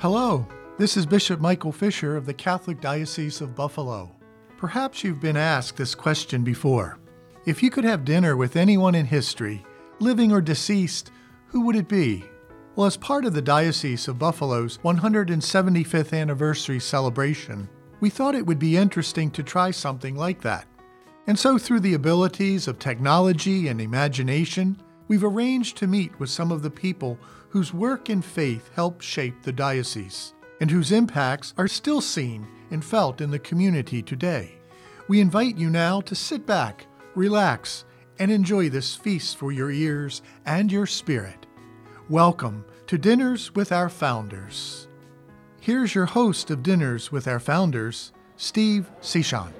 Hello, this is Bishop Michael Fisher of the Catholic Diocese of Buffalo. Perhaps you've been asked this question before. If you could have dinner with anyone in history, living or deceased, who would it be? Well, as part of the Diocese of Buffalo's 175th anniversary celebration, we thought it would be interesting to try something like that. And so, through the abilities of technology and imagination, we've arranged to meet with some of the people whose work and faith helped shape the diocese, and whose impacts are still seen and felt in the community today. We invite you now to sit back, relax, and enjoy this feast for your ears and your spirit. Welcome to Dinners with Our Founders. Here's your host of Dinners with Our Founders, Steve Cichon.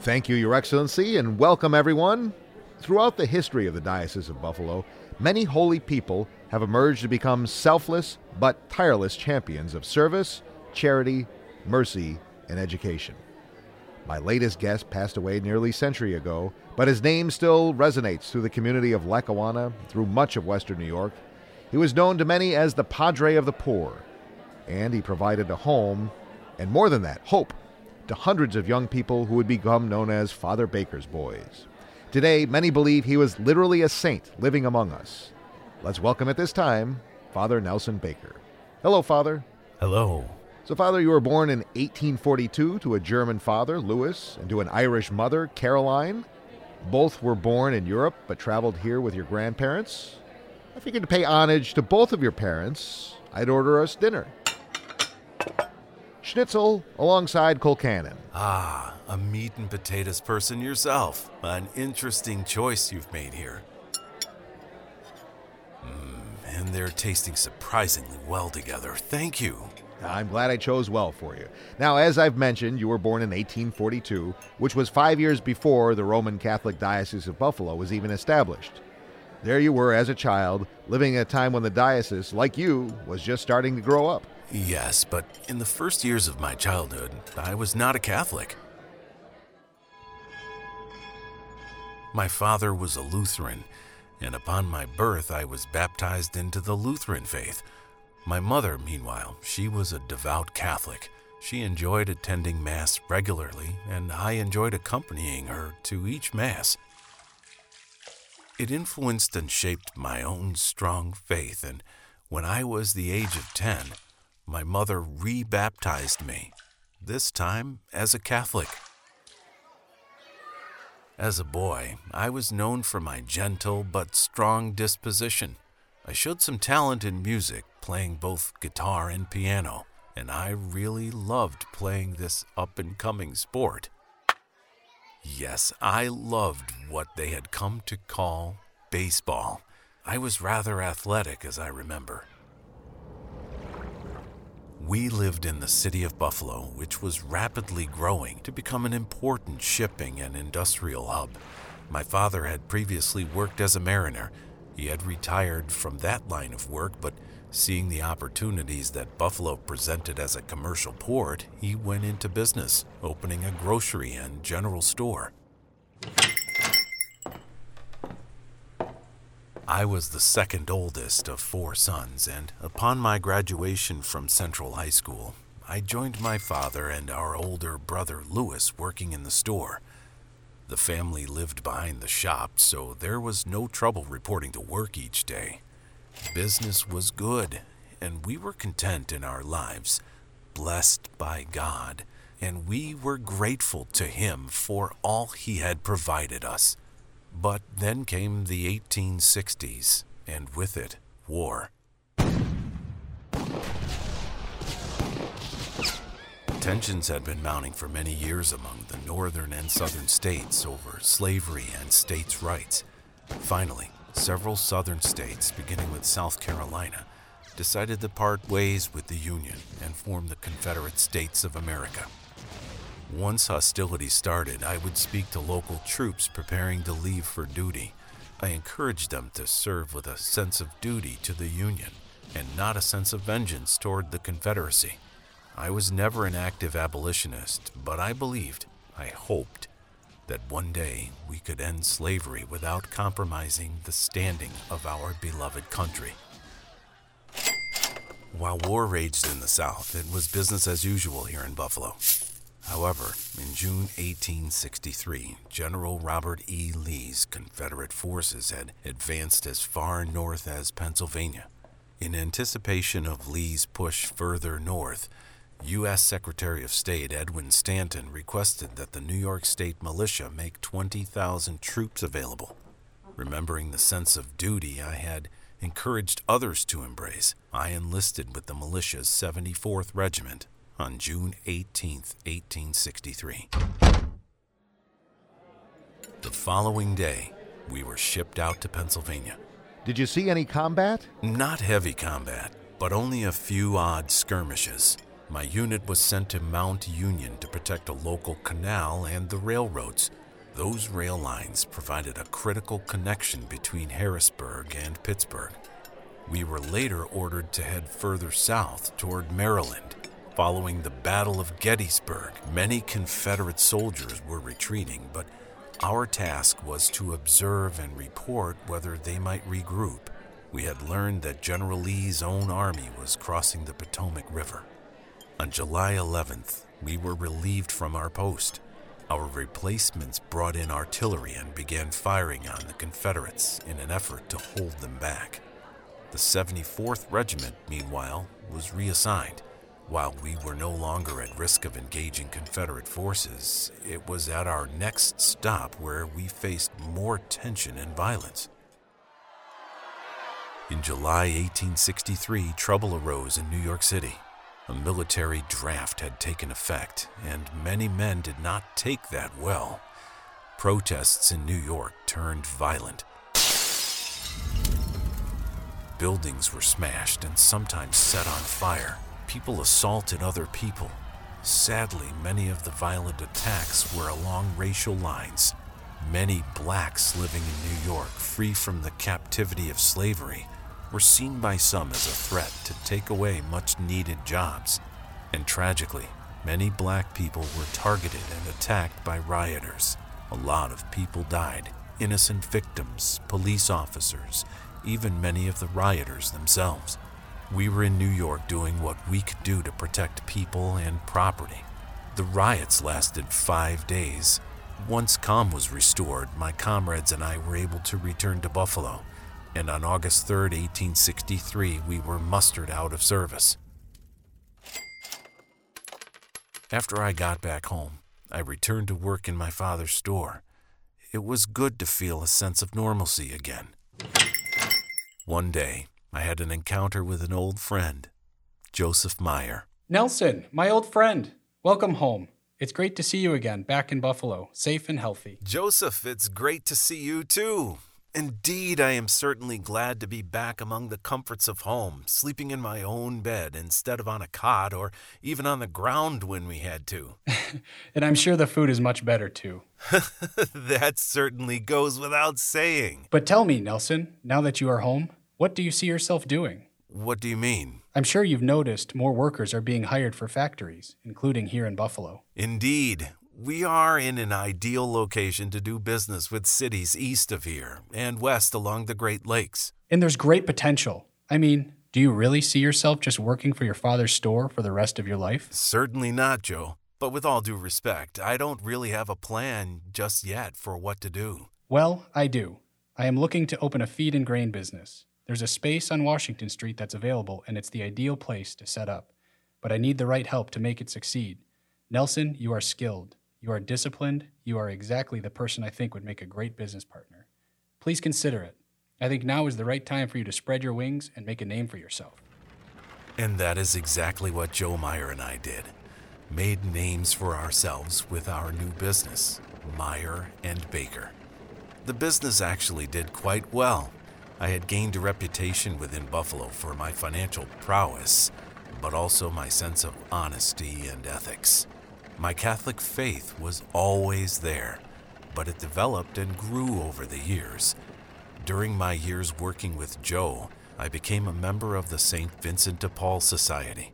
Thank you, Your Excellency, and welcome everyone. Throughout the history of the Diocese of Buffalo, many holy people have emerged to become selfless but tireless champions of service, charity, mercy, and education. My latest guest passed away nearly a century ago, but his name still resonates through the community of Lackawanna, through much of western New York. He was known to many as the Padre of the Poor, and he provided a home, and more than that, hope, to hundreds of young people who would become known as Father Baker's boys. Today, many believe he was literally a saint living among us. Let's welcome at this time Father Nelson Baker. Hello, Father. Hello. So, Father, you were born in 1842 to a German father, Louis, and to an Irish mother, Caroline. Both were born in Europe but traveled here with your grandparents. I figured to pay homage to both of your parents, I'd order us dinner. Schnitzel alongside Colcannon. Ah, a meat and potatoes person yourself. An interesting choice you've made here. Mmm, and they're tasting surprisingly well together. Thank you. I'm glad I chose well for you. Now, as I've mentioned, you were born in 1842, which was five years before the Roman Catholic Diocese of Buffalo was even established. There you were as a child, living at a time when the diocese, like you, was just starting to grow up. Yes, but in the first years of my childhood, I was not a Catholic. My father was a Lutheran, and upon my birth, I was baptized into the Lutheran faith. My mother, meanwhile, she was a devout Catholic. She enjoyed attending Mass regularly, and I enjoyed accompanying her to each Mass. It influenced and shaped my own strong faith, and when I was the age of 10, my mother rebaptized me, this time as a Catholic. As a boy, I was known for my gentle but strong disposition. I showed some talent in music, playing both guitar and piano, and I really loved playing this up and coming sport. Yes, I loved what they had come to call baseball. I was rather athletic, as I remember. We lived in the city of Buffalo, which was rapidly growing to become an important shipping and industrial hub. My father had previously worked as a mariner. He had retired from that line of work, but seeing the opportunities that Buffalo presented as a commercial port, he went into business, opening a grocery and general store. I was the second oldest of four sons, and upon my graduation from Central High School, I joined my father and our older brother Louis working in the store. The family lived behind the shop, so there was no trouble reporting to work each day. Business was good, and we were content in our lives, blessed by God, and we were grateful to Him for all He had provided us. But then came the 1860s, and with it, war. Tensions had been mounting for many years among the northern and southern states over slavery and states' rights. Finally, several southern states, beginning with South Carolina, decided to part ways with the Union and form the Confederate States of America. Once hostilities started, I would speak to local troops preparing to leave for duty. I encouraged them to serve with a sense of duty to the Union and not a sense of vengeance toward the Confederacy. I was never an active abolitionist, but I believed, I hoped, that one day we could end slavery without compromising the standing of our beloved country. While war raged in the South, it was business as usual here in Buffalo. However, in June 1863, General Robert E. Lee's Confederate forces had advanced as far north as Pennsylvania. In anticipation of Lee's push further north, U.S. Secretary of State Edwin Stanton requested that the New York State militia make 20,000 troops available. Remembering the sense of duty I had encouraged others to embrace, I enlisted with the militia's 74th Regiment on June 18, 1863. The following day, we were shipped out to Pennsylvania. Did you see any combat? Not heavy combat, but only a few odd skirmishes. My unit was sent to Mount Union to protect a local canal and the railroads. Those rail lines provided a critical connection between Harrisburg and Pittsburgh. We were later ordered to head further south toward Maryland. Following the Battle of Gettysburg, many Confederate soldiers were retreating, but our task was to observe and report whether they might regroup. We had learned that General Lee's own army was crossing the Potomac River. On July 11th, we were relieved from our post. Our replacements brought in artillery and began firing on the Confederates in an effort to hold them back. The 74th Regiment, meanwhile, was reassigned. While we were no longer at risk of engaging Confederate forces, it was at our next stop where we faced more tension and violence. In July 1863, trouble arose in New York City. A military draft had taken effect, and many men did not take that well. Protests in New York turned violent. Buildings were smashed and sometimes set on fire. People assaulted other people. Sadly, many of the violent attacks were along racial lines. Many blacks living in New York, free from the captivity of slavery, were seen by some as a threat to take away much needed jobs. And tragically, many black people were targeted and attacked by rioters. A lot of people died innocent victims, police officers, even many of the rioters themselves. We were in New York doing what we could do to protect people and property. The riots lasted five days. Once calm was restored, my comrades and I were able to return to Buffalo and on August 3, 1863, we were mustered out of service. After I got back home, I returned to work in my father's store. It was good to feel a sense of normalcy again. One day, I had an encounter with an old friend, Joseph Meyer. Nelson, my old friend, welcome home. It's great to see you again, back in Buffalo, safe and healthy. Joseph, it's great to see you too. Indeed, I am certainly glad to be back among the comforts of home, sleeping in my own bed instead of on a cot or even on the ground when we had to. and I'm sure the food is much better too. that certainly goes without saying. But tell me, Nelson, now that you are home, what do you see yourself doing? What do you mean? I'm sure you've noticed more workers are being hired for factories, including here in Buffalo. Indeed. We are in an ideal location to do business with cities east of here and west along the Great Lakes. And there's great potential. I mean, do you really see yourself just working for your father's store for the rest of your life? Certainly not, Joe. But with all due respect, I don't really have a plan just yet for what to do. Well, I do. I am looking to open a feed and grain business. There's a space on Washington Street that's available, and it's the ideal place to set up. But I need the right help to make it succeed. Nelson, you are skilled. You are disciplined. You are exactly the person I think would make a great business partner. Please consider it. I think now is the right time for you to spread your wings and make a name for yourself. And that is exactly what Joe Meyer and I did. Made names for ourselves with our new business, Meyer and Baker. The business actually did quite well. I had gained a reputation within Buffalo for my financial prowess, but also my sense of honesty and ethics. My Catholic faith was always there, but it developed and grew over the years. During my years working with Joe, I became a member of the St. Vincent de Paul Society.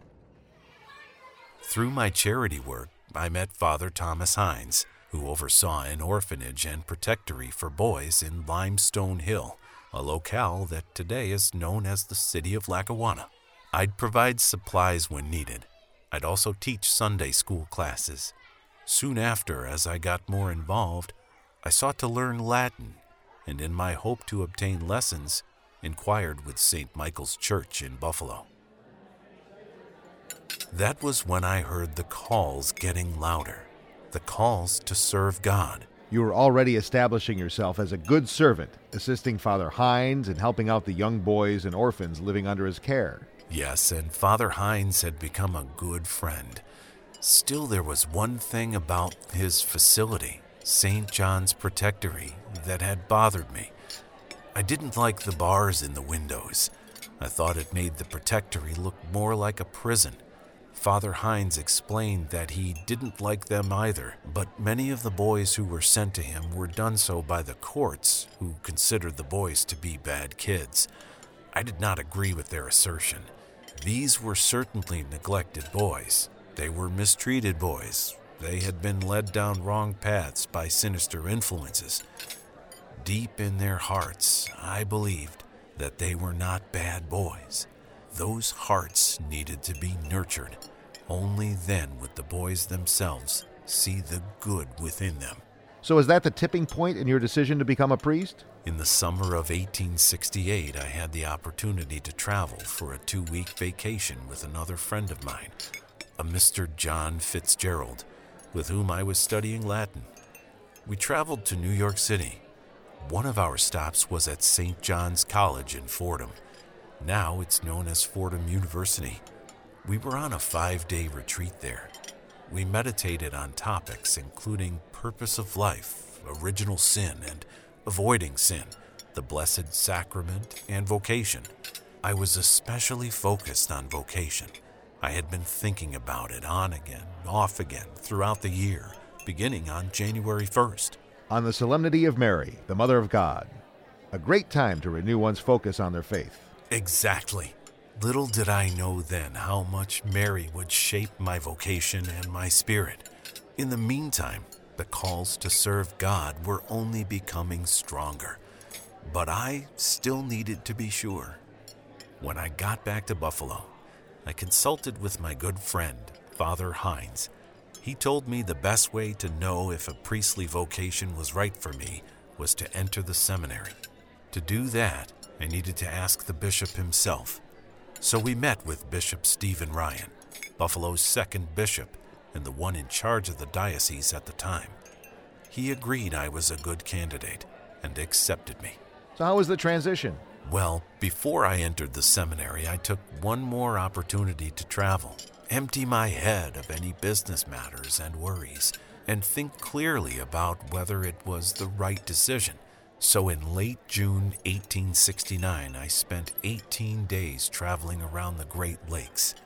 Through my charity work, I met Father Thomas Hines, who oversaw an orphanage and protectory for boys in Limestone Hill, a locale that today is known as the city of Lackawanna. I'd provide supplies when needed. I'd also teach Sunday school classes. Soon after, as I got more involved, I sought to learn Latin, and in my hope to obtain lessons, inquired with St. Michael's Church in Buffalo. That was when I heard the calls getting louder, the calls to serve God. You were already establishing yourself as a good servant, assisting Father Hines and helping out the young boys and orphans living under his care. Yes, and Father Hines had become a good friend. Still, there was one thing about his facility, St. John's Protectory, that had bothered me. I didn't like the bars in the windows. I thought it made the Protectory look more like a prison. Father Hines explained that he didn't like them either, but many of the boys who were sent to him were done so by the courts, who considered the boys to be bad kids. I did not agree with their assertion. These were certainly neglected boys. They were mistreated boys. They had been led down wrong paths by sinister influences. Deep in their hearts, I believed that they were not bad boys. Those hearts needed to be nurtured. Only then would the boys themselves see the good within them. So, is that the tipping point in your decision to become a priest? In the summer of 1868, I had the opportunity to travel for a two week vacation with another friend of mine, a Mr. John Fitzgerald, with whom I was studying Latin. We traveled to New York City. One of our stops was at St. John's College in Fordham. Now it's known as Fordham University. We were on a five day retreat there. We meditated on topics including purpose of life, original sin, and avoiding sin, the Blessed Sacrament, and vocation. I was especially focused on vocation. I had been thinking about it on again, off again throughout the year, beginning on January 1st. On the Solemnity of Mary, the Mother of God. A great time to renew one's focus on their faith. Exactly. Little did I know then how much Mary would shape my vocation and my spirit. In the meantime, the calls to serve God were only becoming stronger. But I still needed to be sure. When I got back to Buffalo, I consulted with my good friend, Father Hines. He told me the best way to know if a priestly vocation was right for me was to enter the seminary. To do that, I needed to ask the bishop himself. So we met with Bishop Stephen Ryan, Buffalo's second bishop and the one in charge of the diocese at the time. He agreed I was a good candidate and accepted me. So, how was the transition? Well, before I entered the seminary, I took one more opportunity to travel, empty my head of any business matters and worries, and think clearly about whether it was the right decision. So in late June 1869, I spent 18 days traveling around the Great Lakes.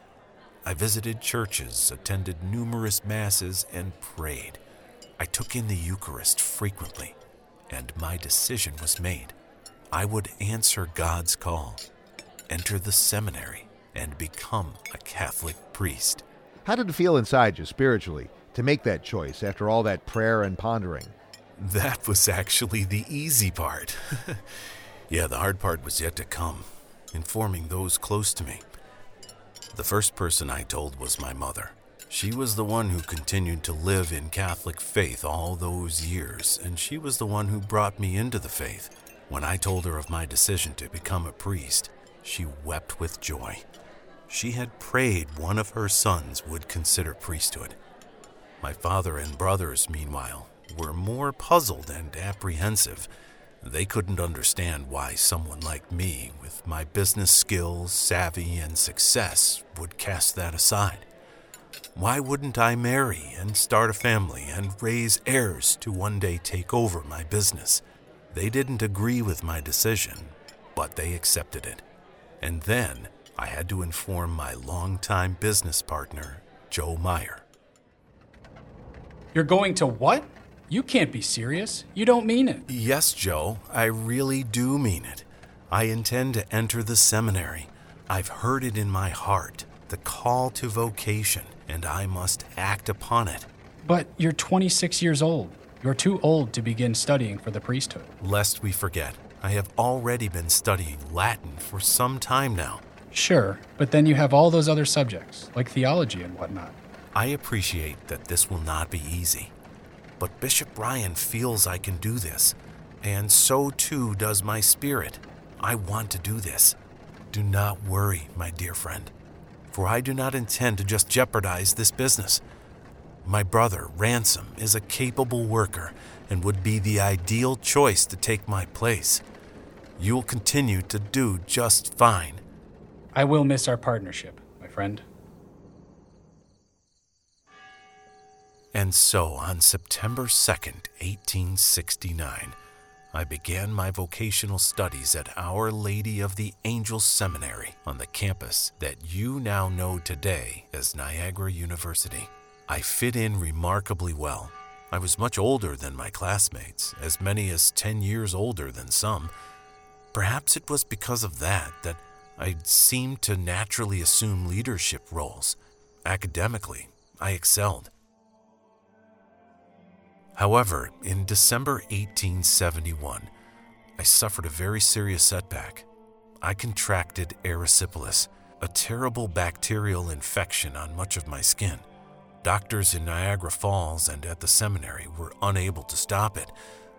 I visited churches, attended numerous masses, and prayed. I took in the Eucharist frequently, and my decision was made. I would answer God's call, enter the seminary, and become a Catholic priest. How did it feel inside you spiritually to make that choice after all that prayer and pondering? That was actually the easy part. yeah, the hard part was yet to come informing those close to me. The first person I told was my mother. She was the one who continued to live in Catholic faith all those years, and she was the one who brought me into the faith. When I told her of my decision to become a priest, she wept with joy. She had prayed one of her sons would consider priesthood. My father and brothers, meanwhile, were more puzzled and apprehensive. They couldn't understand why someone like me, with my business skills, savvy, and success, would cast that aside. Why wouldn't I marry and start a family and raise heirs to one day take over my business? They didn't agree with my decision, but they accepted it. And then I had to inform my longtime business partner, Joe Meyer. You're going to what? You can't be serious. You don't mean it. Yes, Joe, I really do mean it. I intend to enter the seminary. I've heard it in my heart, the call to vocation, and I must act upon it. But you're 26 years old. You're too old to begin studying for the priesthood. Lest we forget, I have already been studying Latin for some time now. Sure, but then you have all those other subjects, like theology and whatnot. I appreciate that this will not be easy, but Bishop Ryan feels I can do this, and so too does my spirit. I want to do this. Do not worry, my dear friend, for I do not intend to just jeopardize this business. My brother, Ransom, is a capable worker and would be the ideal choice to take my place. You will continue to do just fine. I will miss our partnership, my friend. And so, on September 2nd, 1869, I began my vocational studies at Our Lady of the Angels Seminary on the campus that you now know today as Niagara University. I fit in remarkably well. I was much older than my classmates, as many as 10 years older than some. Perhaps it was because of that that I seemed to naturally assume leadership roles. Academically, I excelled. However, in December 1871, I suffered a very serious setback. I contracted erysipelas, a terrible bacterial infection on much of my skin. Doctors in Niagara Falls and at the seminary were unable to stop it,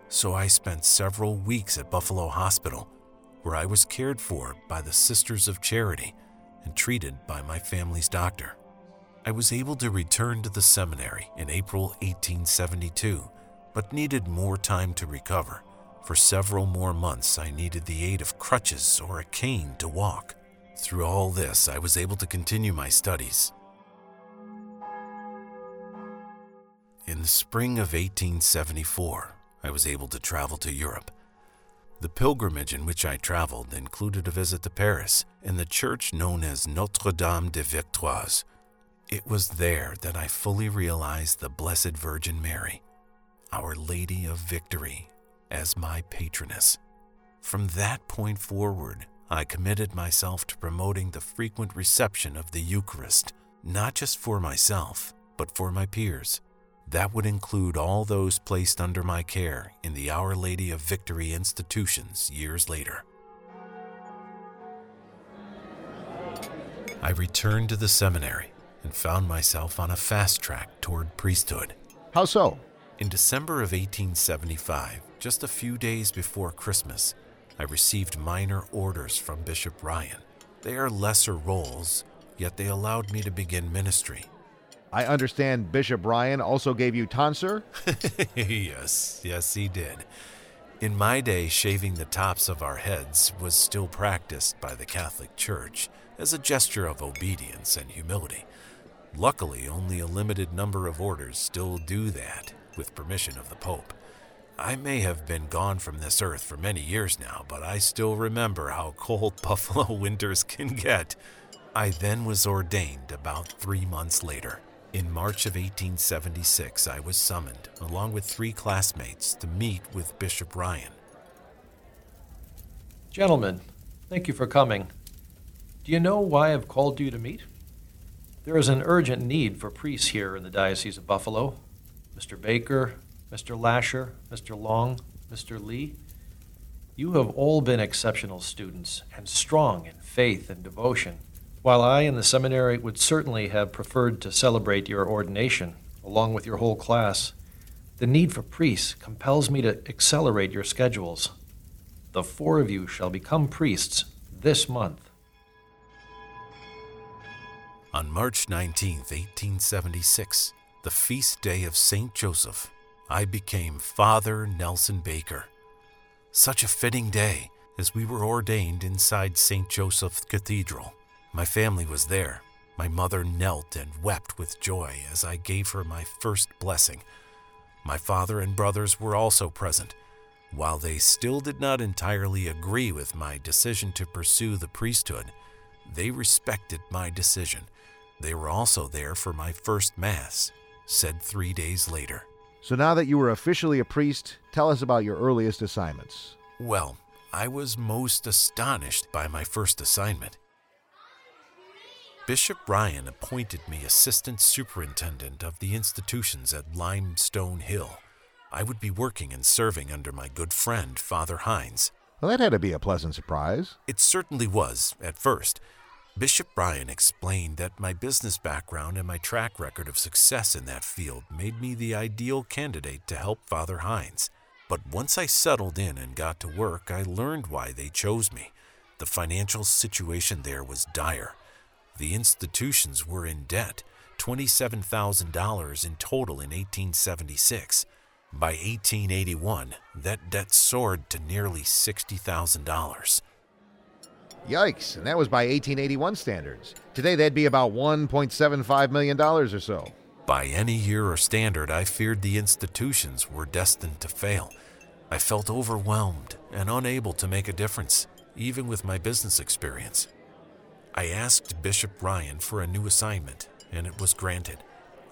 so I spent several weeks at Buffalo Hospital, where I was cared for by the Sisters of Charity and treated by my family's doctor. I was able to return to the seminary in April 1872, but needed more time to recover. For several more months, I needed the aid of crutches or a cane to walk. Through all this, I was able to continue my studies. In the spring of 1874, I was able to travel to Europe. The pilgrimage in which I traveled included a visit to Paris and the church known as Notre Dame des Victoires it was there that I fully realized the Blessed Virgin Mary, Our Lady of Victory, as my patroness. From that point forward, I committed myself to promoting the frequent reception of the Eucharist, not just for myself, but for my peers. That would include all those placed under my care in the Our Lady of Victory institutions years later. I returned to the seminary and found myself on a fast track toward priesthood. How so? In December of 1875, just a few days before Christmas, I received minor orders from Bishop Ryan. They are lesser roles, yet they allowed me to begin ministry. I understand Bishop Ryan also gave you tonsure? yes, yes, he did. In my day, shaving the tops of our heads was still practiced by the Catholic Church as a gesture of obedience and humility. Luckily, only a limited number of orders still do that, with permission of the Pope. I may have been gone from this earth for many years now, but I still remember how cold Buffalo winters can get. I then was ordained about three months later. In March of 1876, I was summoned, along with three classmates, to meet with Bishop Ryan. Gentlemen, thank you for coming. Do you know why I've called you to meet? There is an urgent need for priests here in the Diocese of Buffalo. Mr. Baker, Mr. Lasher, Mr. Long, Mr. Lee, you have all been exceptional students and strong in faith and devotion. While I in the seminary would certainly have preferred to celebrate your ordination along with your whole class, the need for priests compels me to accelerate your schedules. The four of you shall become priests this month. On March 19, 1876, the feast day of St. Joseph, I became Father Nelson Baker. Such a fitting day, as we were ordained inside St. Joseph Cathedral. My family was there. My mother knelt and wept with joy as I gave her my first blessing. My father and brothers were also present. While they still did not entirely agree with my decision to pursue the priesthood, they respected my decision they were also there for my first Mass, said three days later. So now that you were officially a priest, tell us about your earliest assignments. Well, I was most astonished by my first assignment. Bishop Ryan appointed me assistant superintendent of the institutions at Limestone Hill. I would be working and serving under my good friend, Father Hines. Well, that had to be a pleasant surprise. It certainly was, at first. Bishop Ryan explained that my business background and my track record of success in that field made me the ideal candidate to help Father Hines. But once I settled in and got to work, I learned why they chose me. The financial situation there was dire. The institutions were in debt, $27,000 in total in 1876. By 1881, that debt soared to nearly $60,000. Yikes, and that was by 1881 standards. Today that'd be about $1.75 million or so. By any year or standard, I feared the institutions were destined to fail. I felt overwhelmed and unable to make a difference, even with my business experience. I asked Bishop Ryan for a new assignment, and it was granted.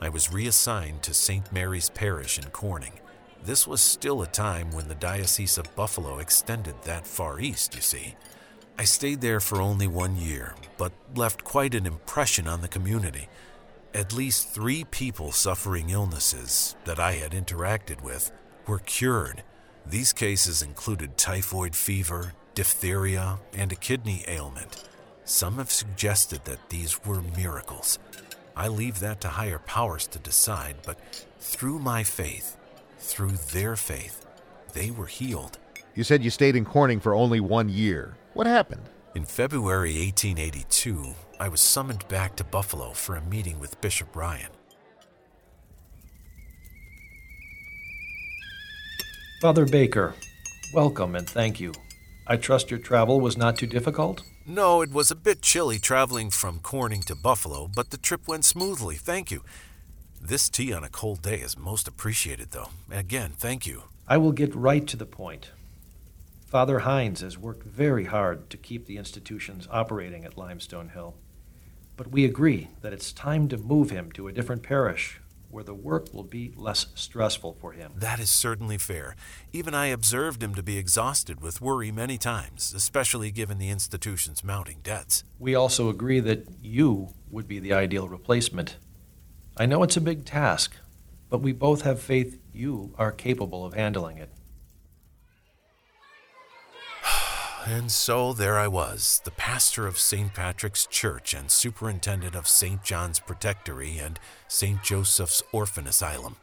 I was reassigned to St. Mary's Parish in Corning. This was still a time when the Diocese of Buffalo extended that far east, you see. I stayed there for only one year, but left quite an impression on the community. At least three people suffering illnesses that I had interacted with were cured. These cases included typhoid fever, diphtheria, and a kidney ailment. Some have suggested that these were miracles. I leave that to higher powers to decide, but through my faith, through their faith, they were healed. You said you stayed in Corning for only one year. What happened? In February 1882, I was summoned back to Buffalo for a meeting with Bishop Ryan. Father Baker, welcome and thank you. I trust your travel was not too difficult? No, it was a bit chilly traveling from Corning to Buffalo, but the trip went smoothly, thank you. This tea on a cold day is most appreciated, though. Again, thank you. I will get right to the point. Father Hines has worked very hard to keep the institutions operating at Limestone Hill. But we agree that it's time to move him to a different parish where the work will be less stressful for him. That is certainly fair. Even I observed him to be exhausted with worry many times, especially given the institution's mounting debts. We also agree that you would be the ideal replacement. I know it's a big task, but we both have faith you are capable of handling it. And so there I was, the pastor of St. Patrick's Church and superintendent of St. John's Protectory and St. Joseph's Orphan Asylum.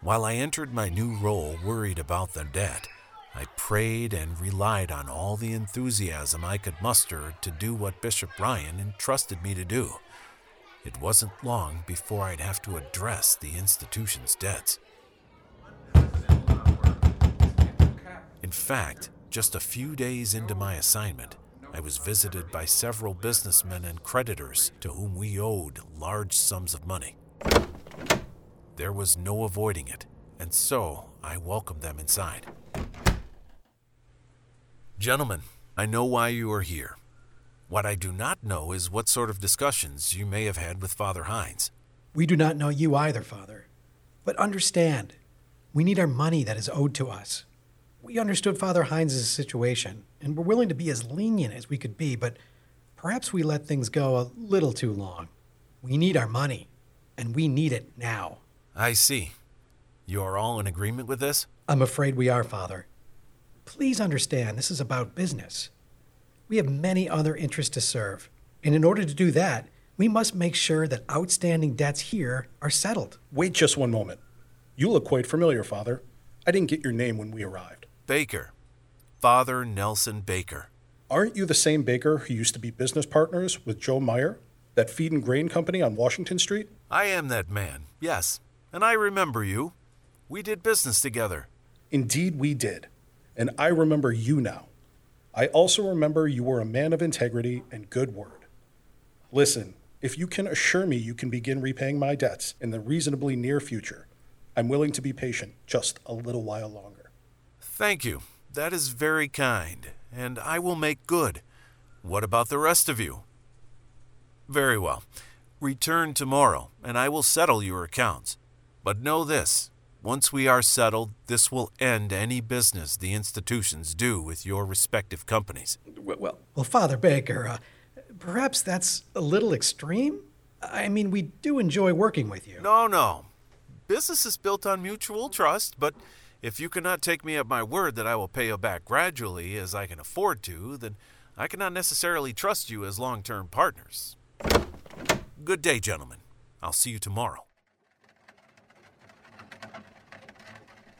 While I entered my new role worried about the debt, I prayed and relied on all the enthusiasm I could muster to do what Bishop Ryan entrusted me to do. It wasn't long before I'd have to address the institution's debts. In fact, just a few days into my assignment, I was visited by several businessmen and creditors to whom we owed large sums of money. There was no avoiding it, and so I welcomed them inside. Gentlemen, I know why you are here. What I do not know is what sort of discussions you may have had with Father Hines. We do not know you either, Father. But understand, we need our money that is owed to us. We understood Father Hines' situation and were willing to be as lenient as we could be, but perhaps we let things go a little too long. We need our money, and we need it now. I see. You are all in agreement with this? I'm afraid we are, Father. Please understand, this is about business. We have many other interests to serve, and in order to do that, we must make sure that outstanding debts here are settled. Wait just one moment. You look quite familiar, Father. I didn't get your name when we arrived. Baker. Father Nelson Baker. Aren't you the same Baker who used to be business partners with Joe Meyer, that feed and grain company on Washington Street? I am that man, yes. And I remember you. We did business together. Indeed, we did. And I remember you now. I also remember you were a man of integrity and good word. Listen, if you can assure me you can begin repaying my debts in the reasonably near future, I'm willing to be patient just a little while longer. Thank you. That is very kind, and I will make good. What about the rest of you? Very well. Return tomorrow, and I will settle your accounts. But know this once we are settled, this will end any business the institutions do with your respective companies. Well, well, Father Baker, uh, perhaps that's a little extreme. I mean, we do enjoy working with you. No, no. Business is built on mutual trust, but if you cannot take me at my word that I will pay you back gradually as I can afford to, then I cannot necessarily trust you as long term partners. Good day, gentlemen. I'll see you tomorrow.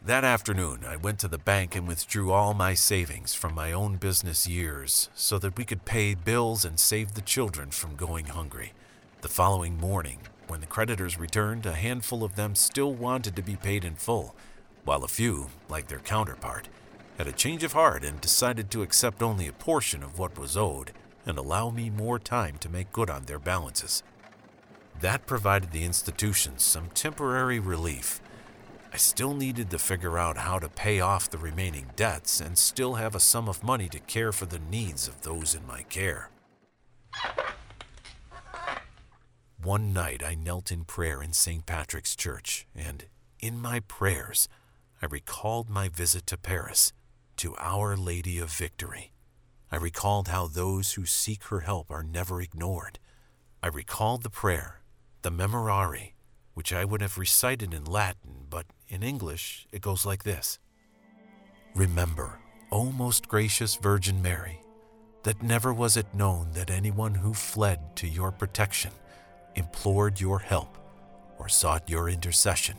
That afternoon, I went to the bank and withdrew all my savings from my own business years so that we could pay bills and save the children from going hungry. The following morning, when the creditors returned, a handful of them still wanted to be paid in full, while a few, like their counterpart, had a change of heart and decided to accept only a portion of what was owed and allow me more time to make good on their balances. That provided the institutions some temporary relief. I still needed to figure out how to pay off the remaining debts and still have a sum of money to care for the needs of those in my care. One night I knelt in prayer in St. Patrick's Church, and in my prayers, I recalled my visit to Paris, to Our Lady of Victory. I recalled how those who seek her help are never ignored. I recalled the prayer, the Memorare, which I would have recited in Latin, but in English it goes like this Remember, O most gracious Virgin Mary, that never was it known that anyone who fled to your protection, implored your help, or sought your intercession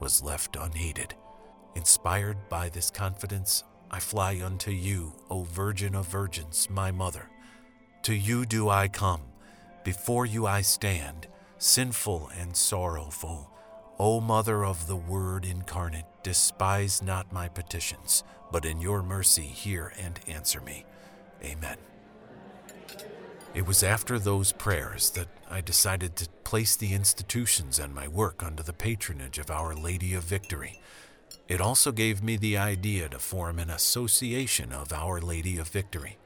was left unheeded. Inspired by this confidence, I fly unto you, O Virgin of Virgins, my Mother. To you do I come, before you I stand, sinful and sorrowful. O Mother of the Word incarnate, despise not my petitions, but in your mercy hear and answer me. Amen. It was after those prayers that I decided to place the institutions and my work under the patronage of Our Lady of Victory. It also gave me the idea to form an association of Our Lady of Victory.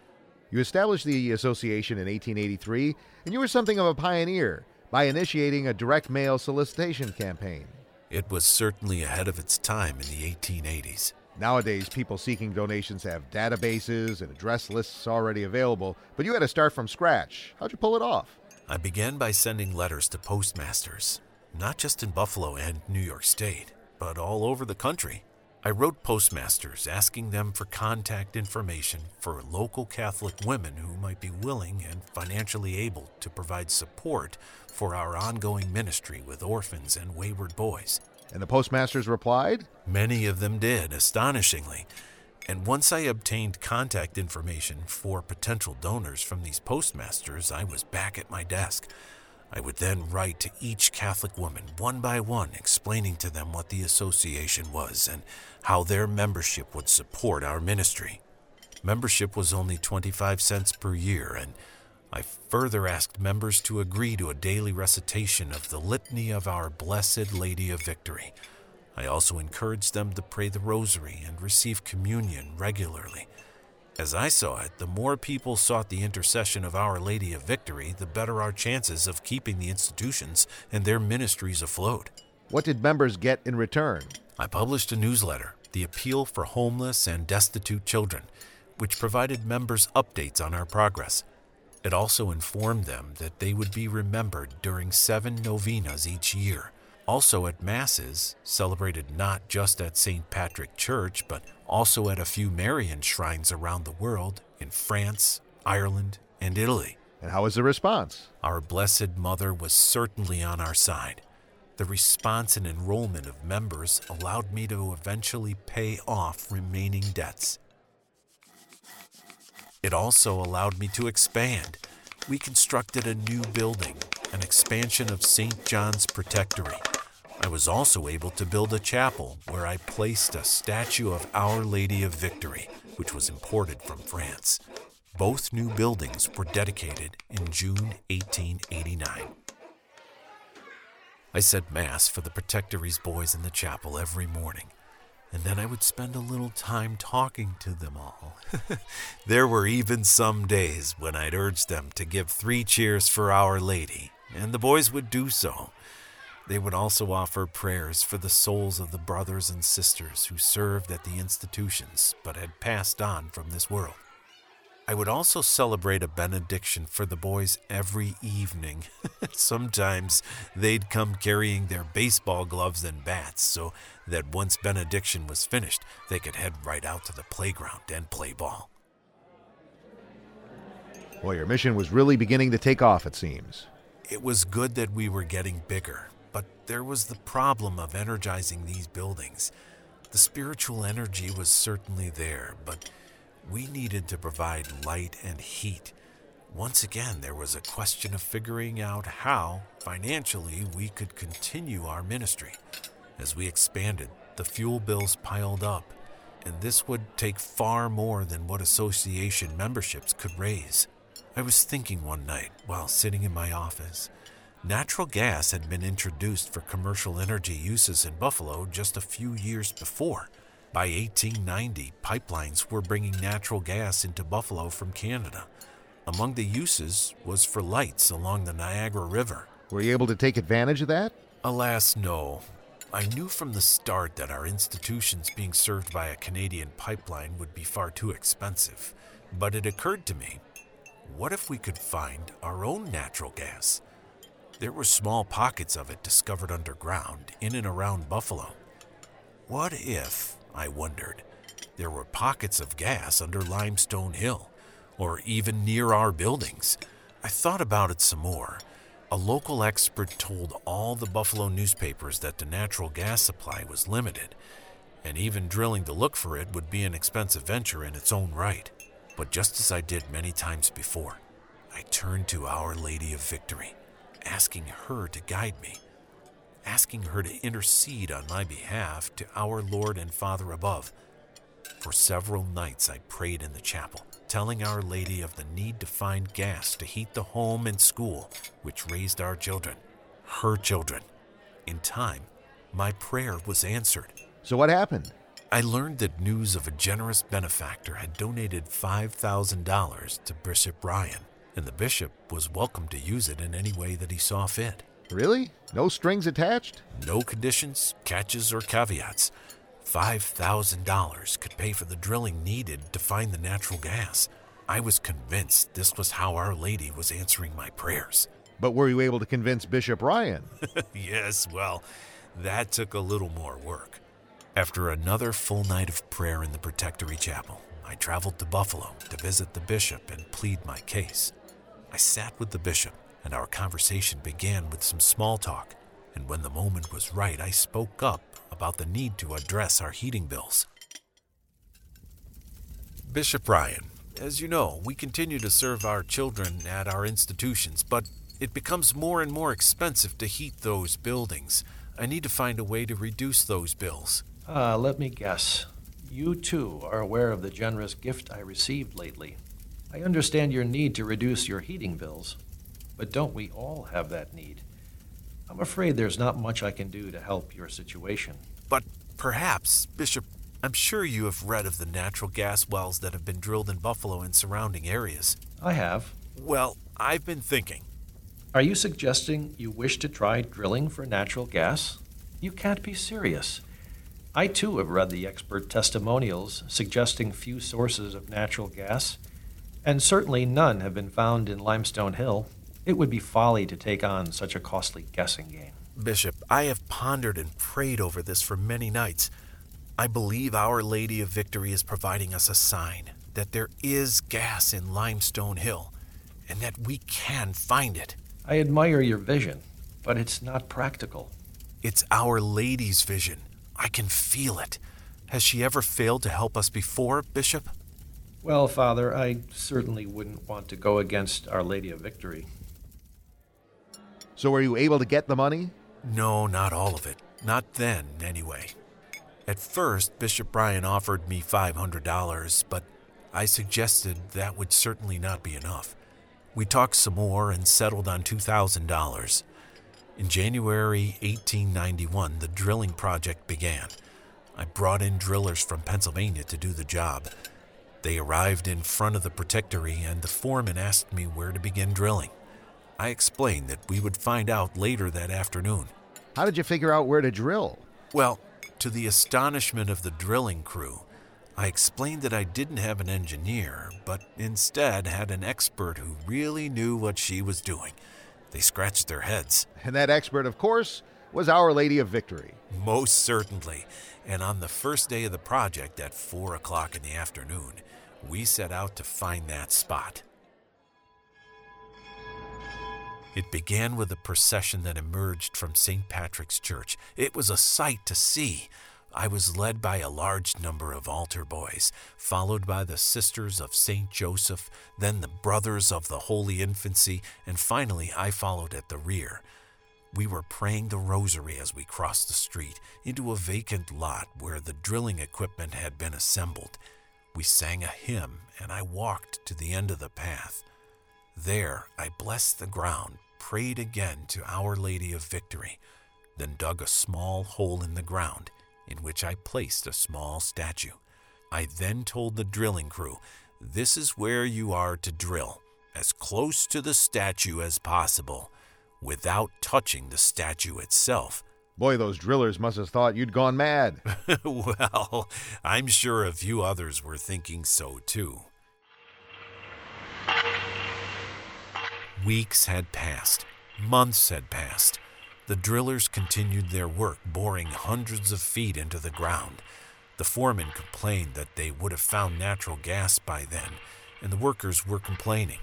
You established the association in 1883, and you were something of a pioneer by initiating a direct mail solicitation campaign. It was certainly ahead of its time in the 1880s. Nowadays, people seeking donations have databases and address lists already available, but you had to start from scratch. How'd you pull it off? I began by sending letters to postmasters, not just in Buffalo and New York State, but all over the country. I wrote postmasters asking them for contact information for local Catholic women who might be willing and financially able to provide support for our ongoing ministry with orphans and wayward boys. And the postmasters replied? Many of them did, astonishingly. And once I obtained contact information for potential donors from these postmasters, I was back at my desk. I would then write to each Catholic woman one by one, explaining to them what the association was and how their membership would support our ministry. Membership was only 25 cents per year, and I further asked members to agree to a daily recitation of the Litany of Our Blessed Lady of Victory. I also encouraged them to pray the Rosary and receive communion regularly. As I saw it, the more people sought the intercession of Our Lady of Victory, the better our chances of keeping the institutions and their ministries afloat. What did members get in return? I published a newsletter, The Appeal for Homeless and Destitute Children, which provided members updates on our progress. It also informed them that they would be remembered during seven novenas each year. Also at Masses, celebrated not just at St. Patrick Church, but also at a few Marian shrines around the world in France, Ireland, and Italy. And how was the response? Our Blessed Mother was certainly on our side. The response and enrollment of members allowed me to eventually pay off remaining debts. It also allowed me to expand. We constructed a new building, an expansion of St. John's Protectory. I was also able to build a chapel where I placed a statue of Our Lady of Victory, which was imported from France. Both new buildings were dedicated in June 1889. I said Mass for the Protectory's boys in the chapel every morning and then I would spend a little time talking to them all. there were even some days when I'd urge them to give three cheers for Our Lady, and the boys would do so. They would also offer prayers for the souls of the brothers and sisters who served at the institutions but had passed on from this world. I would also celebrate a benediction for the boys every evening. Sometimes they'd come carrying their baseball gloves and bats so that once benediction was finished, they could head right out to the playground and play ball. Well, your mission was really beginning to take off, it seems. It was good that we were getting bigger, but there was the problem of energizing these buildings. The spiritual energy was certainly there, but we needed to provide light and heat. Once again, there was a question of figuring out how, financially, we could continue our ministry. As we expanded, the fuel bills piled up, and this would take far more than what association memberships could raise. I was thinking one night while sitting in my office. Natural gas had been introduced for commercial energy uses in Buffalo just a few years before. By 1890, pipelines were bringing natural gas into Buffalo from Canada. Among the uses was for lights along the Niagara River. Were you able to take advantage of that? Alas, no. I knew from the start that our institutions being served by a Canadian pipeline would be far too expensive. But it occurred to me what if we could find our own natural gas? There were small pockets of it discovered underground in and around Buffalo. What if, I wondered, there were pockets of gas under Limestone Hill, or even near our buildings? I thought about it some more. A local expert told all the Buffalo newspapers that the natural gas supply was limited, and even drilling to look for it would be an expensive venture in its own right. But just as I did many times before, I turned to Our Lady of Victory, asking her to guide me, asking her to intercede on my behalf to our Lord and Father above. For several nights I prayed in the chapel, telling Our Lady of the need to find gas to heat the home and school which raised our children, her children. In time, my prayer was answered. So, what happened? I learned that news of a generous benefactor had donated $5,000 to Bishop Ryan, and the bishop was welcome to use it in any way that he saw fit. Really? No strings attached? No conditions, catches, or caveats. $5,000 could pay for the drilling needed to find the natural gas. I was convinced this was how Our Lady was answering my prayers. But were you able to convince Bishop Ryan? yes, well, that took a little more work. After another full night of prayer in the Protectory Chapel, I traveled to Buffalo to visit the bishop and plead my case. I sat with the bishop, and our conversation began with some small talk. And when the moment was right, I spoke up about the need to address our heating bills. Bishop Ryan, as you know, we continue to serve our children at our institutions, but it becomes more and more expensive to heat those buildings. I need to find a way to reduce those bills. Ah, let me guess. You too are aware of the generous gift I received lately. I understand your need to reduce your heating bills, but don't we all have that need? I'm afraid there's not much I can do to help your situation. But perhaps, Bishop, I'm sure you have read of the natural gas wells that have been drilled in Buffalo and surrounding areas. I have. Well, I've been thinking. Are you suggesting you wish to try drilling for natural gas? You can't be serious. I too have read the expert testimonials suggesting few sources of natural gas, and certainly none have been found in Limestone Hill. It would be folly to take on such a costly guessing game. Bishop, I have pondered and prayed over this for many nights. I believe Our Lady of Victory is providing us a sign that there is gas in Limestone Hill and that we can find it. I admire your vision, but it's not practical. It's Our Lady's vision. I can feel it. Has she ever failed to help us before, Bishop? Well, Father, I certainly wouldn't want to go against Our Lady of Victory. So, were you able to get the money? No, not all of it. Not then, anyway. At first, Bishop Ryan offered me $500, but I suggested that would certainly not be enough. We talked some more and settled on $2,000. In January 1891, the drilling project began. I brought in drillers from Pennsylvania to do the job. They arrived in front of the protectory, and the foreman asked me where to begin drilling. I explained that we would find out later that afternoon. How did you figure out where to drill? Well, to the astonishment of the drilling crew, I explained that I didn't have an engineer, but instead had an expert who really knew what she was doing. They scratched their heads. And that expert, of course, was Our Lady of Victory. Most certainly. And on the first day of the project at 4 o'clock in the afternoon, we set out to find that spot. It began with a procession that emerged from St. Patrick's Church. It was a sight to see. I was led by a large number of altar boys, followed by the Sisters of St. Joseph, then the Brothers of the Holy Infancy, and finally I followed at the rear. We were praying the rosary as we crossed the street into a vacant lot where the drilling equipment had been assembled. We sang a hymn, and I walked to the end of the path. There, I blessed the ground, prayed again to Our Lady of Victory, then dug a small hole in the ground in which I placed a small statue. I then told the drilling crew, This is where you are to drill, as close to the statue as possible, without touching the statue itself. Boy, those drillers must have thought you'd gone mad. well, I'm sure a few others were thinking so too. Weeks had passed, months had passed. The drillers continued their work, boring hundreds of feet into the ground. The foreman complained that they would have found natural gas by then, and the workers were complaining.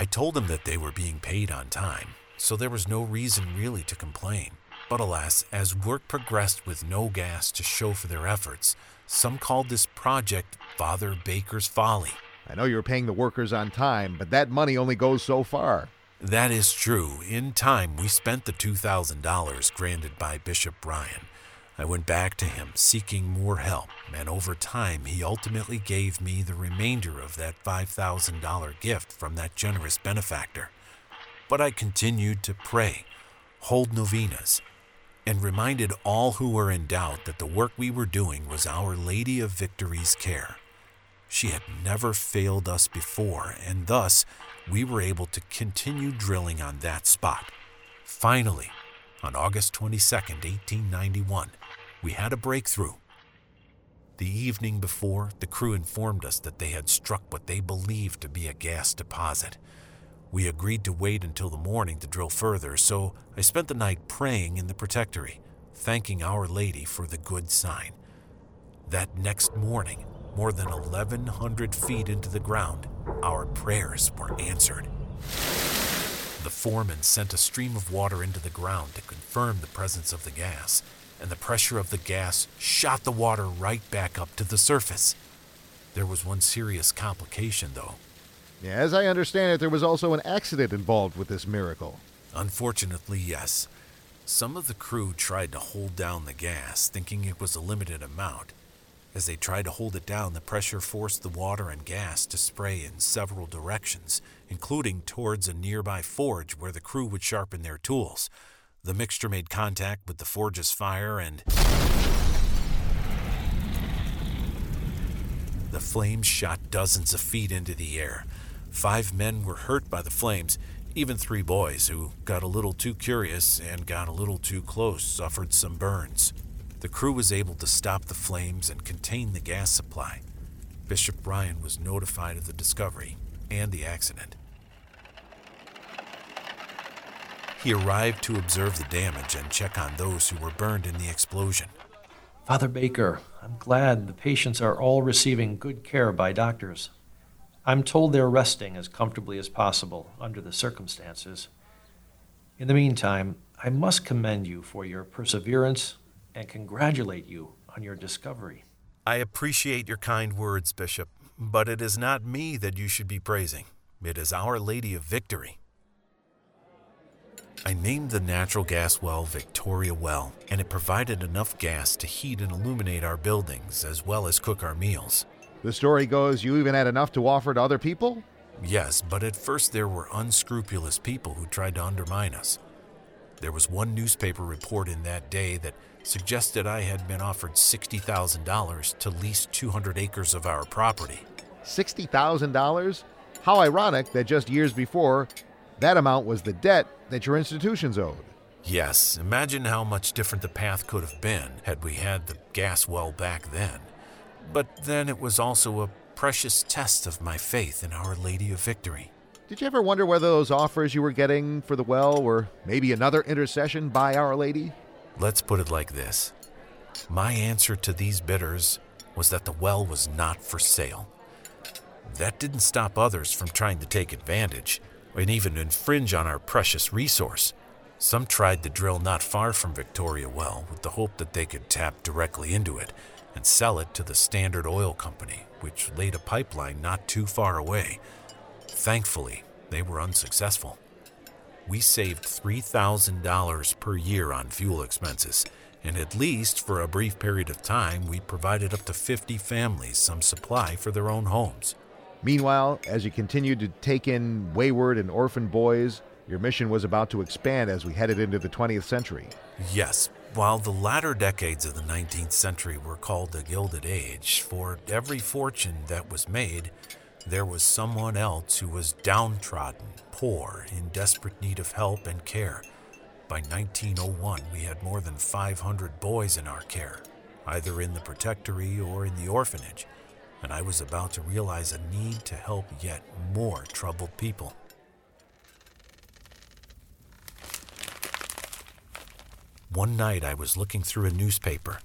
I told them that they were being paid on time, so there was no reason really to complain. But alas, as work progressed with no gas to show for their efforts, some called this project Father Baker's Folly. I know you're paying the workers on time, but that money only goes so far. That is true. In time, we spent the $2,000 granted by Bishop Ryan. I went back to him seeking more help, and over time, he ultimately gave me the remainder of that $5,000 gift from that generous benefactor. But I continued to pray, hold novenas, and reminded all who were in doubt that the work we were doing was Our Lady of Victory's care. She had never failed us before, and thus we were able to continue drilling on that spot. Finally, on August 22, 1891, we had a breakthrough. The evening before, the crew informed us that they had struck what they believed to be a gas deposit. We agreed to wait until the morning to drill further, so I spent the night praying in the protectory, thanking Our Lady for the good sign. That next morning, more than 1,100 feet into the ground, our prayers were answered. The foreman sent a stream of water into the ground to confirm the presence of the gas, and the pressure of the gas shot the water right back up to the surface. There was one serious complication, though. Yeah, as I understand it, there was also an accident involved with this miracle. Unfortunately, yes. Some of the crew tried to hold down the gas, thinking it was a limited amount, as they tried to hold it down, the pressure forced the water and gas to spray in several directions, including towards a nearby forge where the crew would sharpen their tools. The mixture made contact with the forge's fire and. The flames shot dozens of feet into the air. Five men were hurt by the flames. Even three boys, who got a little too curious and got a little too close, suffered some burns. The crew was able to stop the flames and contain the gas supply. Bishop Ryan was notified of the discovery and the accident. He arrived to observe the damage and check on those who were burned in the explosion. Father Baker, I'm glad the patients are all receiving good care by doctors. I'm told they're resting as comfortably as possible under the circumstances. In the meantime, I must commend you for your perseverance and congratulate you on your discovery. I appreciate your kind words, Bishop, but it is not me that you should be praising. It is Our Lady of Victory. I named the natural gas well Victoria Well, and it provided enough gas to heat and illuminate our buildings as well as cook our meals. The story goes you even had enough to offer to other people? Yes, but at first there were unscrupulous people who tried to undermine us. There was one newspaper report in that day that suggested I had been offered $60,000 to lease 200 acres of our property. $60,000? How ironic that just years before, that amount was the debt that your institutions owed. Yes, imagine how much different the path could have been had we had the gas well back then. But then it was also a precious test of my faith in Our Lady of Victory. Did you ever wonder whether those offers you were getting for the well were maybe another intercession by Our Lady? Let's put it like this My answer to these bidders was that the well was not for sale. That didn't stop others from trying to take advantage. and even infringe on our precious resource. Some tried to drill not far from Victoria Well with the hope that they could tap directly into it and sell it to the Standard Oil Company, which laid a pipeline not too far away. Thankfully, they were unsuccessful. We saved $3,000 per year on fuel expenses, and at least for a brief period of time, we provided up to 50 families some supply for their own homes. Meanwhile, as you continued to take in wayward and orphan boys, your mission was about to expand as we headed into the 20th century. Yes, while the latter decades of the 19th century were called the Gilded Age, for every fortune that was made, there was someone else who was downtrodden, poor, in desperate need of help and care. By 1901, we had more than 500 boys in our care, either in the protectory or in the orphanage, and I was about to realize a need to help yet more troubled people. One night I was looking through a newspaper.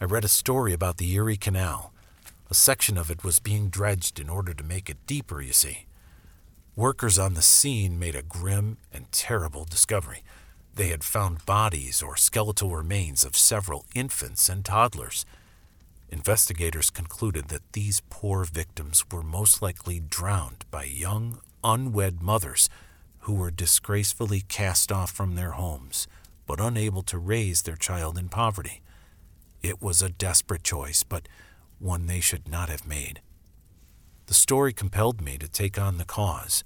I read a story about the Erie Canal. A section of it was being dredged in order to make it deeper, you see. Workers on the scene made a grim and terrible discovery. They had found bodies or skeletal remains of several infants and toddlers. Investigators concluded that these poor victims were most likely drowned by young, unwed mothers who were disgracefully cast off from their homes but unable to raise their child in poverty. It was a desperate choice, but one they should not have made. The story compelled me to take on the cause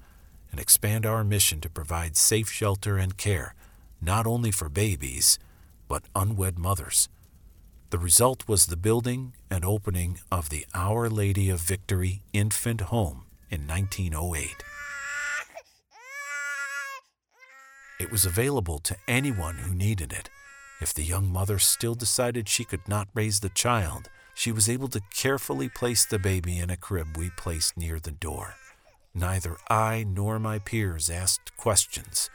and expand our mission to provide safe shelter and care, not only for babies, but unwed mothers. The result was the building and opening of the Our Lady of Victory Infant Home in 1908. It was available to anyone who needed it. If the young mother still decided she could not raise the child, she was able to carefully place the baby in a crib we placed near the door. Neither I nor my peers asked questions.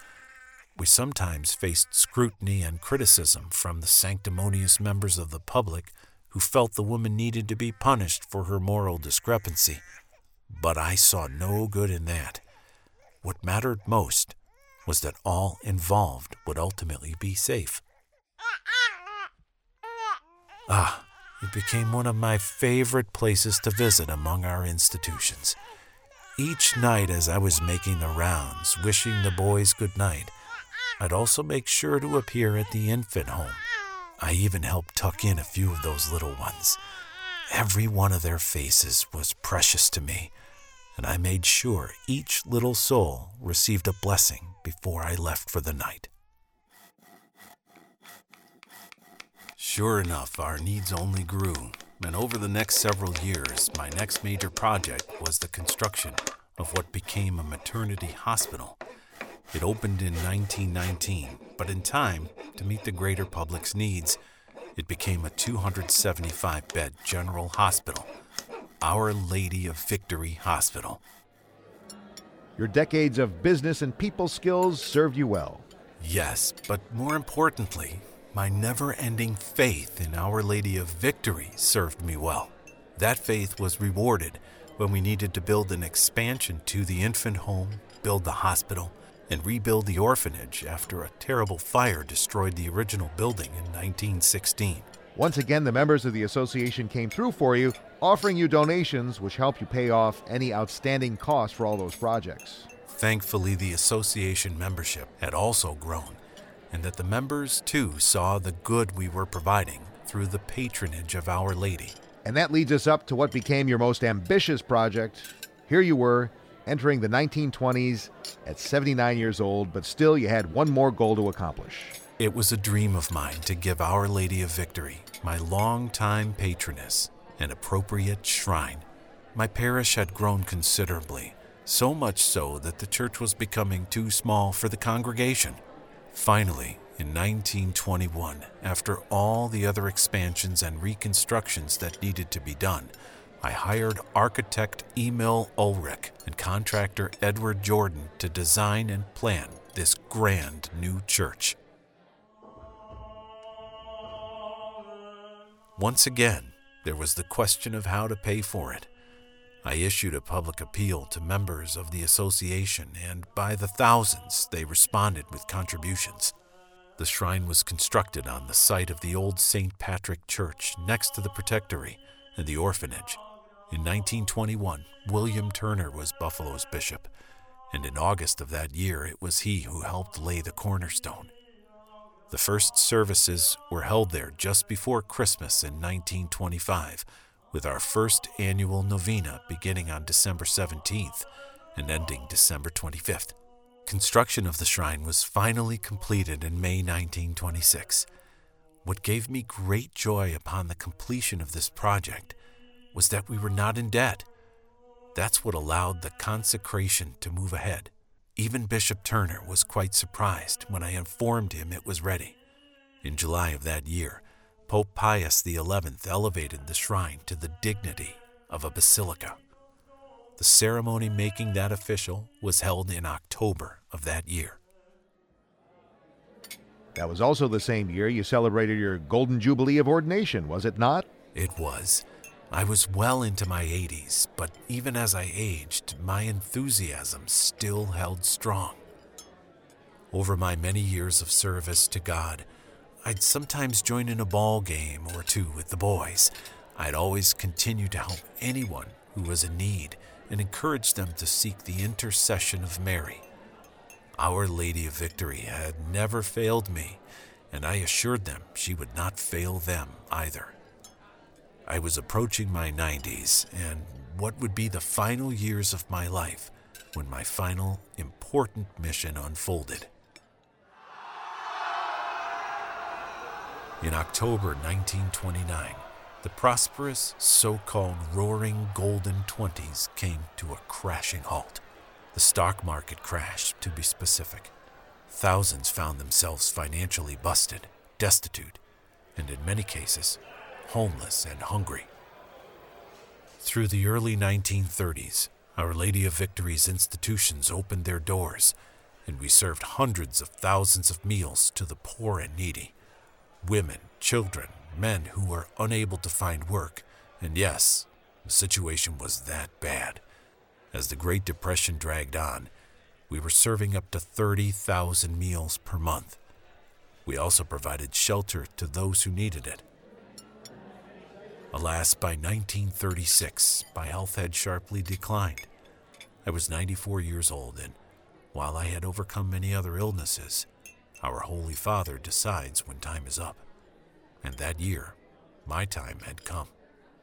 We sometimes faced scrutiny and criticism from the sanctimonious members of the public who felt the woman needed to be punished for her moral discrepancy. But I saw no good in that. What mattered most was that all involved would ultimately be safe. Ah, it became one of my favorite places to visit among our institutions. Each night, as I was making the rounds, wishing the boys good night, I'd also make sure to appear at the infant home. I even helped tuck in a few of those little ones. Every one of their faces was precious to me, and I made sure each little soul received a blessing before I left for the night. Sure enough, our needs only grew, and over the next several years, my next major project was the construction of what became a maternity hospital. It opened in 1919, but in time, to meet the greater public's needs, it became a 275 bed general hospital, Our Lady of Victory Hospital. Your decades of business and people skills served you well. Yes, but more importantly, my never ending faith in Our Lady of Victory served me well. That faith was rewarded when we needed to build an expansion to the infant home, build the hospital, and rebuild the orphanage after a terrible fire destroyed the original building in 1916. Once again, the members of the association came through for you, offering you donations which help you pay off any outstanding costs for all those projects. Thankfully, the association membership had also grown, and that the members too saw the good we were providing through the patronage of Our Lady. And that leads us up to what became your most ambitious project. Here you were, entering the 1920s at 79 years old, but still you had one more goal to accomplish. It was a dream of mine to give Our Lady of Victory, my longtime patroness, an appropriate shrine. My parish had grown considerably, so much so that the church was becoming too small for the congregation. Finally, in 1921, after all the other expansions and reconstructions that needed to be done, I hired architect Emil Ulrich and contractor Edward Jordan to design and plan this grand new church. Once again, there was the question of how to pay for it. I issued a public appeal to members of the association, and by the thousands, they responded with contributions. The shrine was constructed on the site of the old St. Patrick Church next to the Protectory and the orphanage. In 1921, William Turner was Buffalo's bishop, and in August of that year, it was he who helped lay the cornerstone. The first services were held there just before Christmas in 1925 with our first annual novena beginning on December 17th and ending December 25th. Construction of the shrine was finally completed in May 1926. What gave me great joy upon the completion of this project was that we were not in debt. That's what allowed the consecration to move ahead. Even Bishop Turner was quite surprised when I informed him it was ready. In July of that year, Pope Pius XI elevated the shrine to the dignity of a basilica. The ceremony making that official was held in October of that year. That was also the same year you celebrated your Golden Jubilee of ordination, was it not? It was. I was well into my 80s, but even as I aged, my enthusiasm still held strong. Over my many years of service to God, I'd sometimes join in a ball game or two with the boys. I'd always continue to help anyone who was in need and encourage them to seek the intercession of Mary. Our Lady of Victory had never failed me, and I assured them she would not fail them either. I was approaching my 90s and what would be the final years of my life when my final important mission unfolded. In October 1929, the prosperous so called roaring golden 20s came to a crashing halt. The stock market crashed, to be specific. Thousands found themselves financially busted, destitute, and in many cases, homeless and hungry. Through the early 1930s, Our Lady of Victory's institutions opened their doors, and we served hundreds of thousands of meals to the poor and needy women, children, men who were unable to find work, and yes, the situation was that bad. As the Great Depression dragged on, we were serving up to 30,000 meals per month. We also provided shelter to those who needed it. Alas, by 1936, my health had sharply declined. I was 94 years old, and while I had overcome many other illnesses, our Holy Father decides when time is up. And that year, my time had come.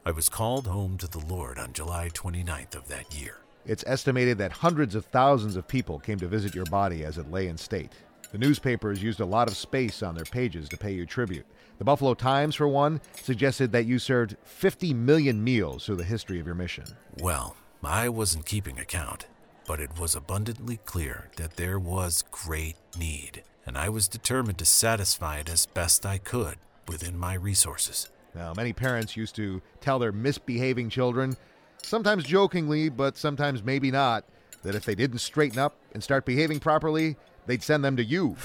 I was called home to the Lord on July 29th of that year. It's estimated that hundreds of thousands of people came to visit your body as it lay in state. The newspapers used a lot of space on their pages to pay you tribute. The Buffalo Times, for one, suggested that you served 50 million meals through the history of your mission. Well, I wasn't keeping account, but it was abundantly clear that there was great need, and I was determined to satisfy it as best I could within my resources. Now, many parents used to tell their misbehaving children, sometimes jokingly, but sometimes maybe not, that if they didn't straighten up and start behaving properly, they'd send them to you.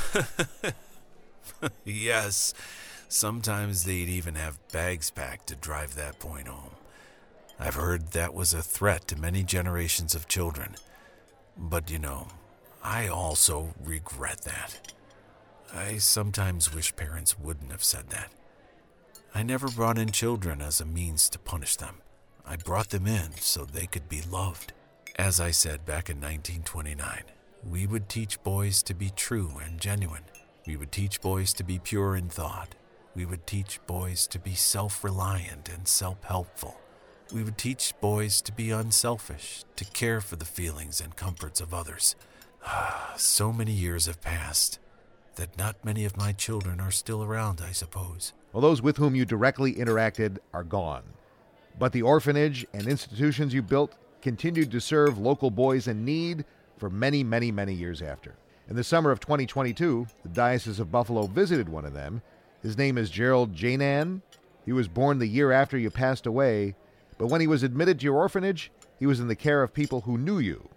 yes, sometimes they'd even have bags packed to drive that point home. I've heard that was a threat to many generations of children. But you know, I also regret that. I sometimes wish parents wouldn't have said that. I never brought in children as a means to punish them. I brought them in so they could be loved. As I said back in 1929, we would teach boys to be true and genuine. We would teach boys to be pure in thought. We would teach boys to be self reliant and self helpful. We would teach boys to be unselfish, to care for the feelings and comforts of others. Ah, so many years have passed that not many of my children are still around, I suppose. Well, those with whom you directly interacted are gone. But the orphanage and institutions you built continued to serve local boys in need for many, many, many years after. In the summer of 2022, the Diocese of Buffalo visited one of them. His name is Gerald Janan. He was born the year after you passed away, but when he was admitted to your orphanage, he was in the care of people who knew you.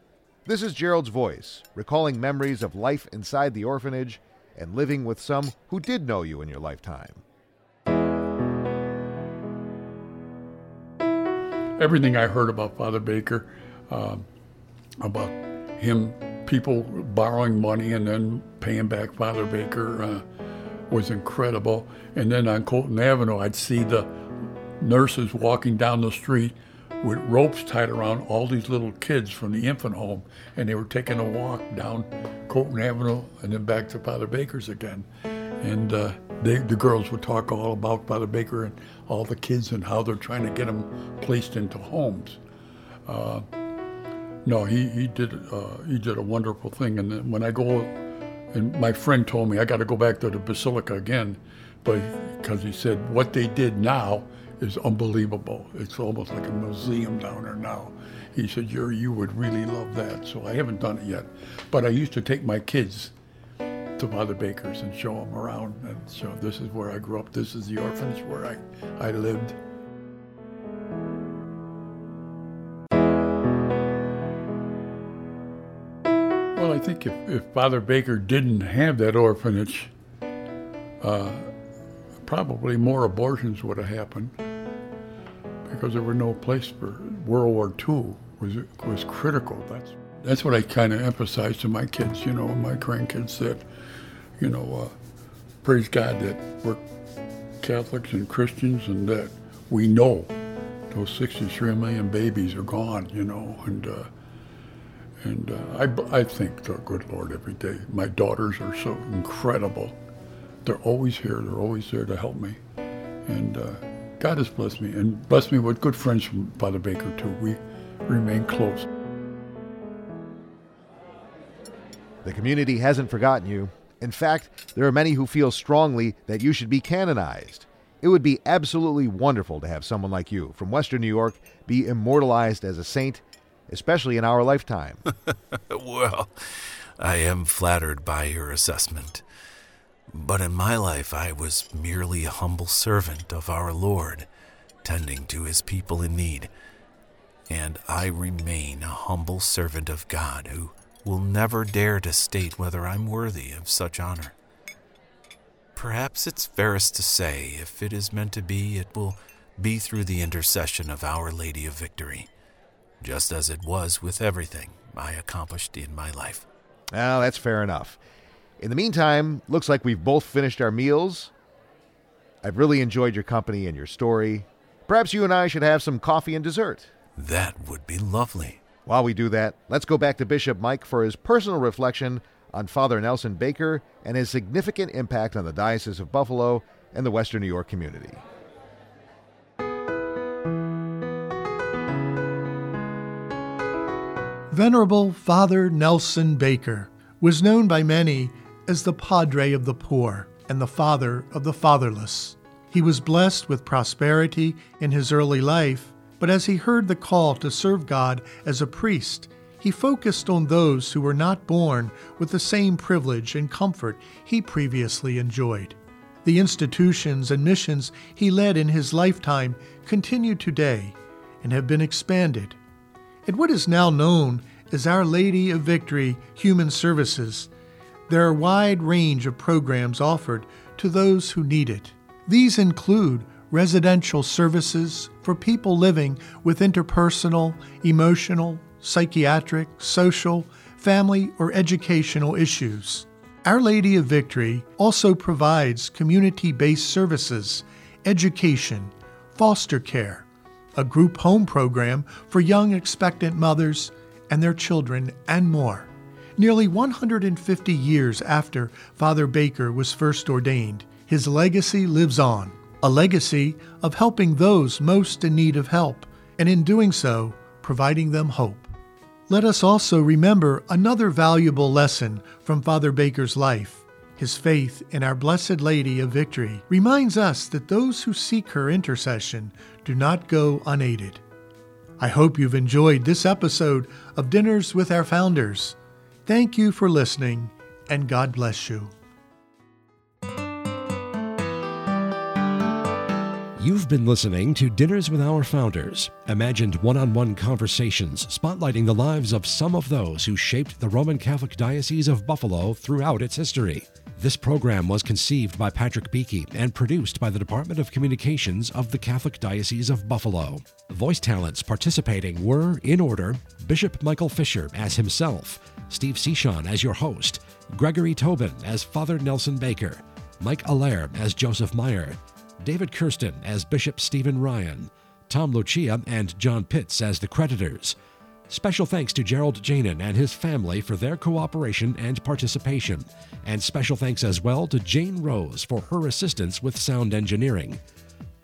This is Gerald's voice, recalling memories of life inside the orphanage and living with some who did know you in your lifetime. everything I heard about Father Baker, uh, about him, people borrowing money and then paying back Father Baker uh, was incredible. And then on Colton Avenue, I'd see the nurses walking down the street with ropes tied around all these little kids from the infant home, and they were taking a walk down Colton Avenue and then back to Father Baker's again. And uh, they, the girls would talk all about Father Baker and all the kids and how they're trying to get them placed into homes. Uh, no, he, he did uh, he did a wonderful thing. And when I go, and my friend told me I got to go back to the basilica again, but because he said what they did now is unbelievable. It's almost like a museum down there now. He said, you you would really love that. So I haven't done it yet. But I used to take my kids to Father Baker's and show them around and show this is where I grew up. This is the orphanage where I, I lived. Well, I think if, if Father Baker didn't have that orphanage, uh, probably more abortions would have happened because there were no place for World War II was was critical. That's that's what I kind of emphasize to my kids, you know, my grandkids that, you know, uh, praise God that we're Catholics and Christians and that we know those 63 million babies are gone, you know, and uh, and uh, I, I thank the good Lord every day. My daughters are so incredible they're always here. They're always there to help me. And uh, God has blessed me and blessed me with good friends from Father Baker, too. We remain close. The community hasn't forgotten you. In fact, there are many who feel strongly that you should be canonized. It would be absolutely wonderful to have someone like you from Western New York be immortalized as a saint, especially in our lifetime. well, I am flattered by your assessment. But in my life, I was merely a humble servant of our Lord, tending to his people in need. And I remain a humble servant of God who will never dare to state whether I'm worthy of such honor. Perhaps it's fairest to say, if it is meant to be, it will be through the intercession of Our Lady of Victory, just as it was with everything I accomplished in my life. Well, that's fair enough. In the meantime, looks like we've both finished our meals. I've really enjoyed your company and your story. Perhaps you and I should have some coffee and dessert. That would be lovely. While we do that, let's go back to Bishop Mike for his personal reflection on Father Nelson Baker and his significant impact on the Diocese of Buffalo and the Western New York community. Venerable Father Nelson Baker was known by many as the Padre of the poor and the Father of the fatherless. He was blessed with prosperity in his early life, but as he heard the call to serve God as a priest, he focused on those who were not born with the same privilege and comfort he previously enjoyed. The institutions and missions he led in his lifetime continue today and have been expanded. At what is now known as Our Lady of Victory Human Services, there are a wide range of programs offered to those who need it. These include residential services for people living with interpersonal, emotional, psychiatric, social, family, or educational issues. Our Lady of Victory also provides community based services, education, foster care, a group home program for young expectant mothers and their children, and more. Nearly 150 years after Father Baker was first ordained, his legacy lives on a legacy of helping those most in need of help, and in doing so, providing them hope. Let us also remember another valuable lesson from Father Baker's life. His faith in our Blessed Lady of Victory reminds us that those who seek her intercession do not go unaided. I hope you've enjoyed this episode of Dinners with Our Founders. Thank you for listening, and God bless you. You've been listening to Dinners with Our Founders, imagined one on one conversations spotlighting the lives of some of those who shaped the Roman Catholic Diocese of Buffalo throughout its history. This program was conceived by Patrick Beakey and produced by the Department of Communications of the Catholic Diocese of Buffalo. Voice talents participating were, in order, Bishop Michael Fisher as himself, Steve Cichon as your host, Gregory Tobin as Father Nelson Baker, Mike Allaire as Joseph Meyer, David Kirsten as Bishop Stephen Ryan, Tom Lucia and John Pitts as the creditors. Special thanks to Gerald Janin and his family for their cooperation and participation, and special thanks as well to Jane Rose for her assistance with sound engineering.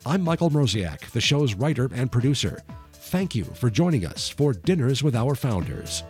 I'm Michael Mroziak, the show's writer and producer. Thank you for joining us for Dinners with Our Founders.